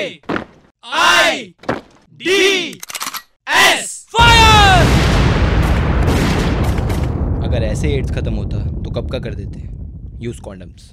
A I D S फायर अगर ऐसे एड्स खत्म होता तो कब का कर देते? Use condoms